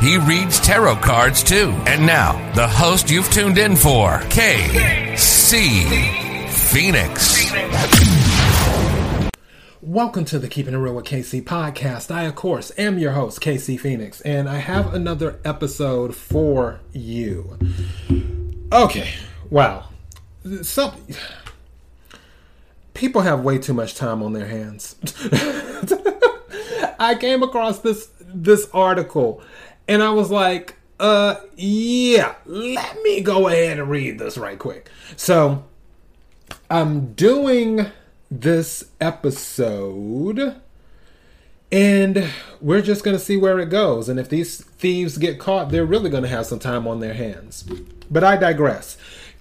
He reads tarot cards too. And now, the host you've tuned in for, KC Phoenix. Welcome to the Keeping It Real with KC podcast. I, of course, am your host, KC Phoenix, and I have another episode for you. Okay, wow. Some people have way too much time on their hands. I came across this this article and I was like, uh yeah, let me go ahead and read this right quick. So I'm doing this episode and we're just going to see where it goes. And if these thieves get caught, they're really going to have some time on their hands. But I digress.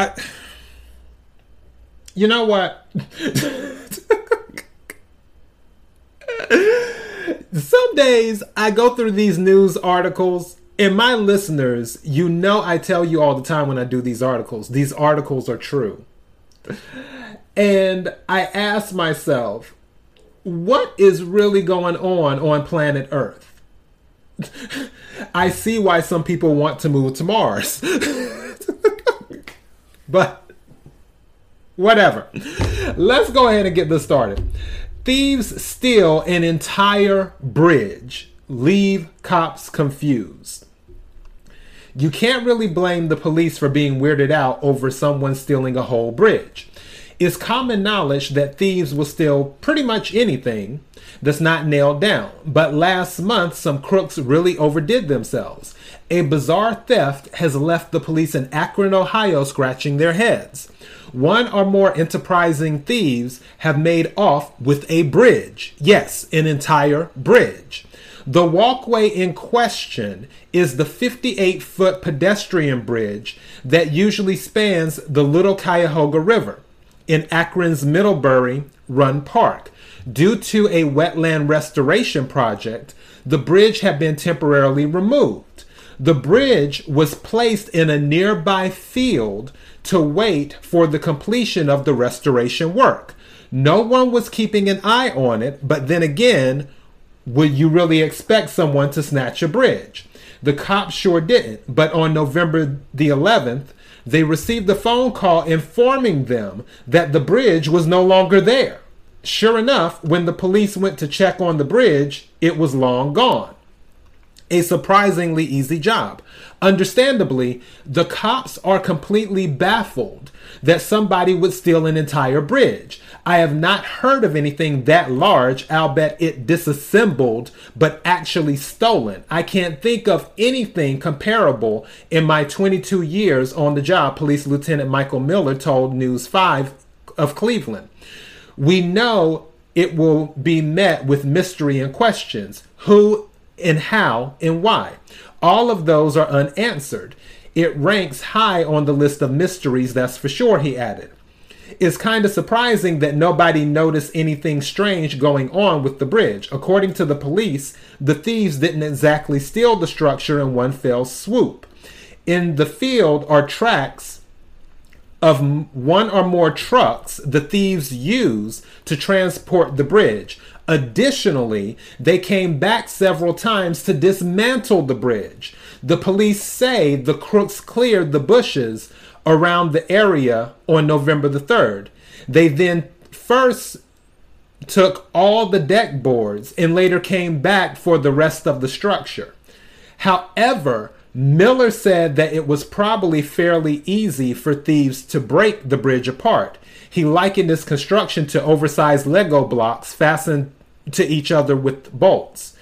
I, you know what? Some days I go through these news articles, and my listeners, you know, I tell you all the time when I do these articles, these articles are true. And I ask myself, what is really going on on planet Earth? I see why some people want to move to Mars. but whatever. Let's go ahead and get this started. Thieves steal an entire bridge, leave cops confused. You can't really blame the police for being weirded out over someone stealing a whole bridge. It's common knowledge that thieves will steal pretty much anything that's not nailed down. But last month, some crooks really overdid themselves. A bizarre theft has left the police in Akron, Ohio, scratching their heads. One or more enterprising thieves have made off with a bridge. Yes, an entire bridge. The walkway in question is the 58 foot pedestrian bridge that usually spans the Little Cuyahoga River in Akron's Middlebury Run Park. Due to a wetland restoration project, the bridge had been temporarily removed. The bridge was placed in a nearby field to wait for the completion of the restoration work. No one was keeping an eye on it, but then again, would you really expect someone to snatch a bridge? The cops sure didn't, but on November the 11th, they received a phone call informing them that the bridge was no longer there. Sure enough, when the police went to check on the bridge, it was long gone. A surprisingly easy job. Understandably, the cops are completely baffled that somebody would steal an entire bridge. I have not heard of anything that large, I'll bet it disassembled, but actually stolen. I can't think of anything comparable in my 22 years on the job, Police Lieutenant Michael Miller told News 5 of Cleveland. We know it will be met with mystery and questions who and how and why. All of those are unanswered. It ranks high on the list of mysteries, that's for sure, he added. It's kind of surprising that nobody noticed anything strange going on with the bridge. According to the police, the thieves didn't exactly steal the structure in one fell swoop. In the field are tracks of one or more trucks the thieves used to transport the bridge. Additionally, they came back several times to dismantle the bridge. The police say the crooks cleared the bushes around the area on November the 3rd. They then first took all the deck boards and later came back for the rest of the structure. However, Miller said that it was probably fairly easy for thieves to break the bridge apart. He likened its construction to oversized Lego blocks fastened to each other with bolts.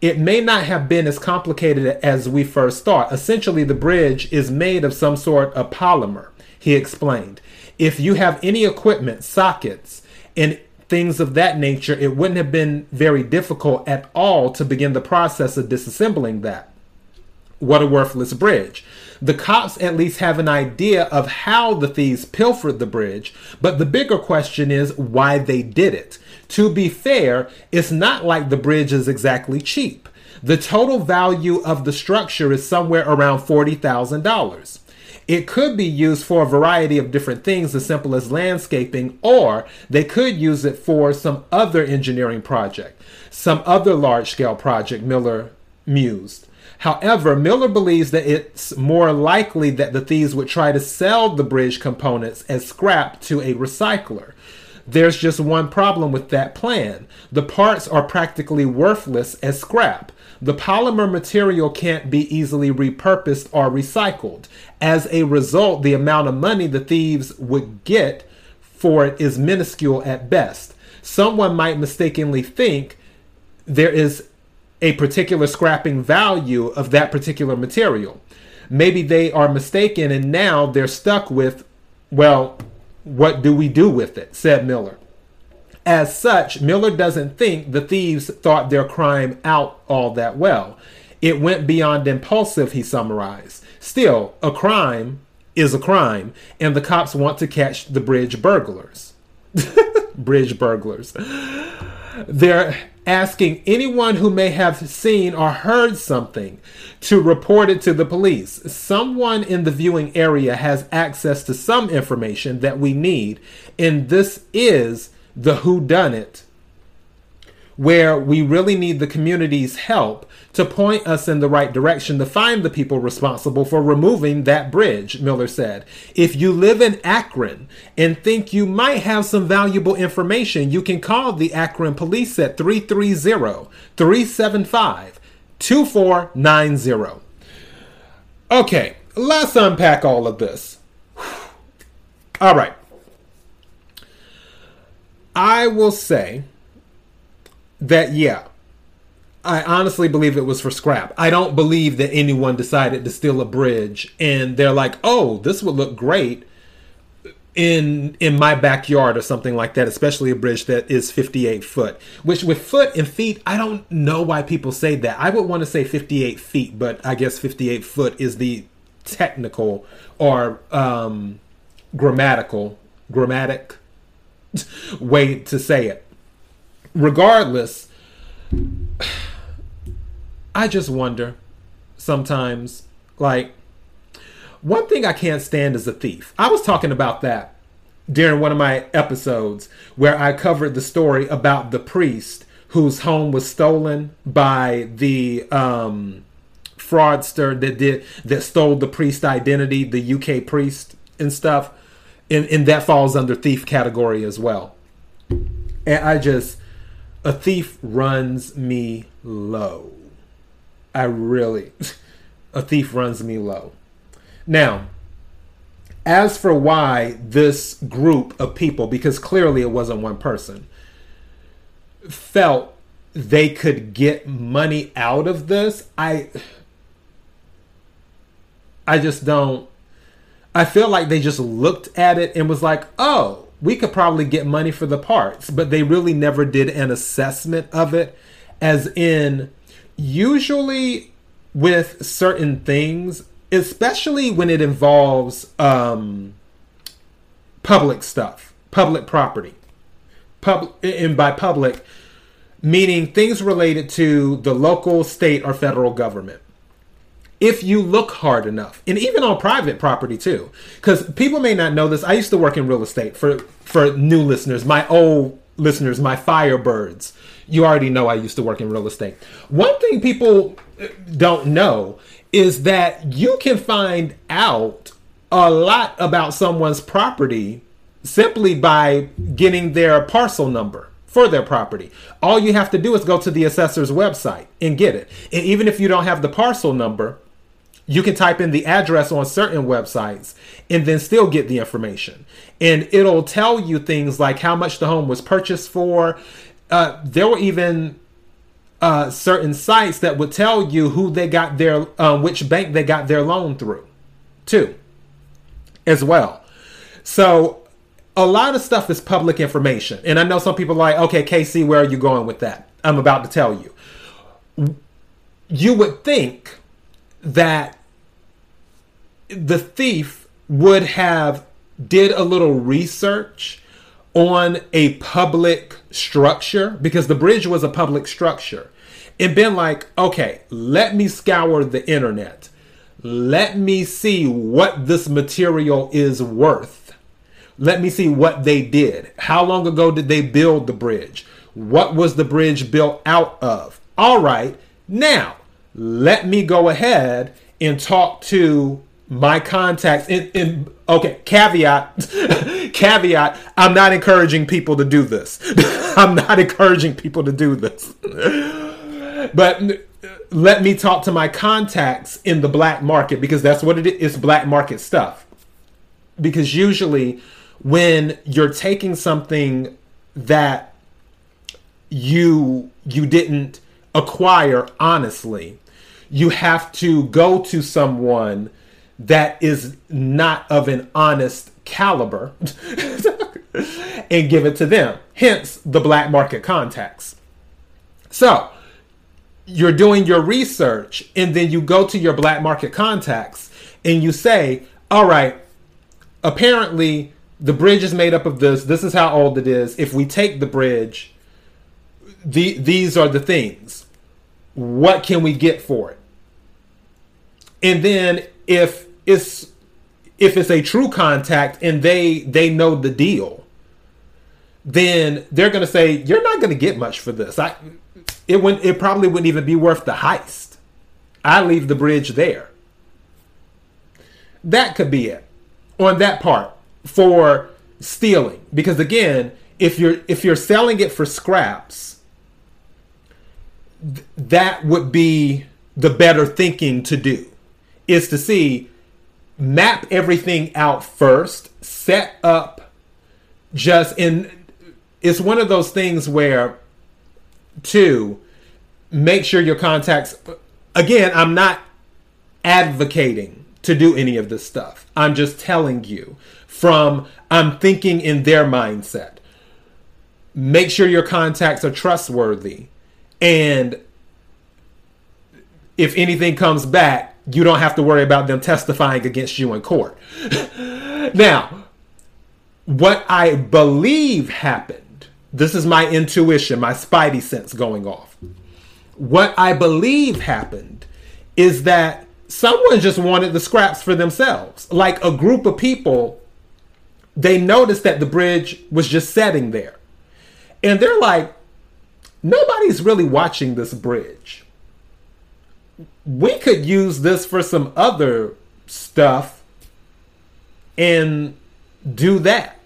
It may not have been as complicated as we first thought. Essentially, the bridge is made of some sort of polymer, he explained. If you have any equipment, sockets, and things of that nature, it wouldn't have been very difficult at all to begin the process of disassembling that. What a worthless bridge. The cops at least have an idea of how the thieves pilfered the bridge, but the bigger question is why they did it. To be fair, it's not like the bridge is exactly cheap. The total value of the structure is somewhere around $40,000. It could be used for a variety of different things, as simple as landscaping, or they could use it for some other engineering project, some other large scale project, Miller mused. However, Miller believes that it's more likely that the thieves would try to sell the bridge components as scrap to a recycler. There's just one problem with that plan. The parts are practically worthless as scrap. The polymer material can't be easily repurposed or recycled. As a result, the amount of money the thieves would get for it is minuscule at best. Someone might mistakenly think there is a particular scrapping value of that particular material. Maybe they are mistaken and now they're stuck with, well, what do we do with it? said Miller. As such, Miller doesn't think the thieves thought their crime out all that well. It went beyond impulsive, he summarized. Still, a crime is a crime, and the cops want to catch the bridge burglars. bridge burglars. They're asking anyone who may have seen or heard something to report it to the police. Someone in the viewing area has access to some information that we need, and this is the who done it where we really need the community's help to point us in the right direction to find the people responsible for removing that bridge, Miller said. If you live in Akron and think you might have some valuable information, you can call the Akron police at 330 375 2490. Okay, let's unpack all of this. All right. I will say that yeah I honestly believe it was for scrap. I don't believe that anyone decided to steal a bridge and they're like, "Oh, this would look great in in my backyard or something like that, especially a bridge that is 58 foot." Which with foot and feet, I don't know why people say that. I would want to say 58 feet, but I guess 58 foot is the technical or um grammatical grammatic way to say it regardless, I just wonder sometimes, like, one thing I can't stand is a thief. I was talking about that during one of my episodes where I covered the story about the priest whose home was stolen by the um, fraudster that did that stole the priest identity, the UK priest and stuff. And, and that falls under thief category as well. And I just a thief runs me low. I really, a thief runs me low. Now, as for why this group of people, because clearly it wasn't one person, felt they could get money out of this, I I just don't I feel like they just looked at it and was like, "Oh, we could probably get money for the parts, but they really never did an assessment of it. As in, usually with certain things, especially when it involves um, public stuff, public property, public, and by public, meaning things related to the local, state, or federal government if you look hard enough and even on private property too because people may not know this i used to work in real estate for for new listeners my old listeners my firebirds you already know i used to work in real estate one thing people uh, don't know is that you can find out a lot about someone's property simply by getting their parcel number for their property. All you have to do is go to the assessor's website and get it. And even if you don't have the parcel number, you can type in the address on certain websites and then still get the information. And it'll tell you things like how much the home was purchased for. Uh, there were even uh, certain sites that would tell you who they got their, uh, which bank they got their loan through, too, as well. So a lot of stuff is public information. And I know some people like, okay, KC, where are you going with that? I'm about to tell you. You would think that the thief would have did a little research on a public structure because the bridge was a public structure and been like okay let me scour the internet. Let me see what this material is worth. Let me see what they did. How long ago did they build the bridge? What was the bridge built out of? All right now let me go ahead and talk to my contacts. In, in okay caveat caveat i'm not encouraging people to do this. I'm not encouraging people to do this. But let me talk to my contacts in the black market because that's what it is black market stuff. Because usually when you're taking something that you you didn't acquire honestly you have to go to someone that is not of an honest caliber and give it to them. Hence the black market contacts. So you're doing your research and then you go to your black market contacts and you say, all right, apparently the bridge is made up of this. This is how old it is. If we take the bridge, the, these are the things. What can we get for it? And then if it's if it's a true contact and they they know the deal, then they're gonna say you're not gonna get much for this. I it wouldn't it probably wouldn't even be worth the heist. I leave the bridge there. That could be it on that part for stealing because again, if you're if you're selling it for scraps, th- that would be the better thinking to do is to see map everything out first, set up just in it's one of those things where two make sure your contacts again i'm not advocating to do any of this stuff. I'm just telling you from i'm thinking in their mindset. Make sure your contacts are trustworthy and if anything comes back you don't have to worry about them testifying against you in court. now, what I believe happened, this is my intuition, my spidey sense going off. What I believe happened is that someone just wanted the scraps for themselves. Like a group of people, they noticed that the bridge was just setting there. And they're like, nobody's really watching this bridge we could use this for some other stuff and do that.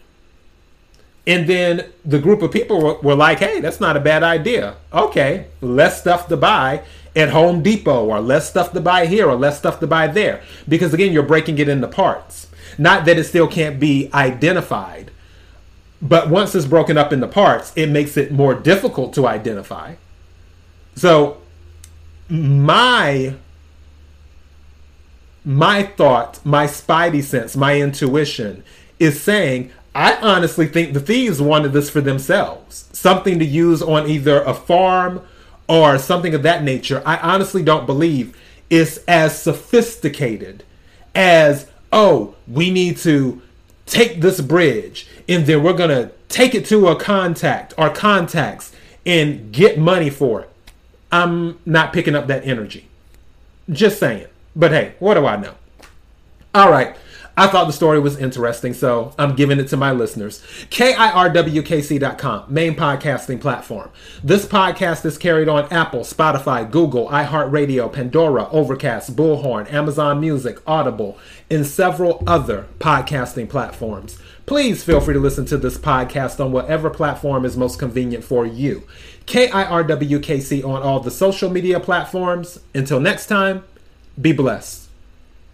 And then the group of people were, were, like, hey, that's not a bad idea. Okay, less stuff to buy at Home Depot, or less stuff to buy here, or less stuff to buy there. Because again, you're breaking it into parts. Not that it still can't be identified, but once it's broken up into parts, it makes it more difficult to identify. So my my thought, my spidey sense, my intuition is saying, I honestly think the thieves wanted this for themselves. Something to use on either a farm or something of that nature. I honestly don't believe it's as sophisticated as, oh, we need to take this bridge and then we're going to take it to a contact or contacts and get money for it. I'm not picking up that energy. Just saying. But hey, what do I know? All right. I thought the story was interesting, so I'm giving it to my listeners. KIRWKC.com, main podcasting platform. This podcast is carried on Apple, Spotify, Google, iHeartRadio, Pandora, Overcast, Bullhorn, Amazon Music, Audible, and several other podcasting platforms. Please feel free to listen to this podcast on whatever platform is most convenient for you. KIRWKC on all the social media platforms. Until next time, be blessed.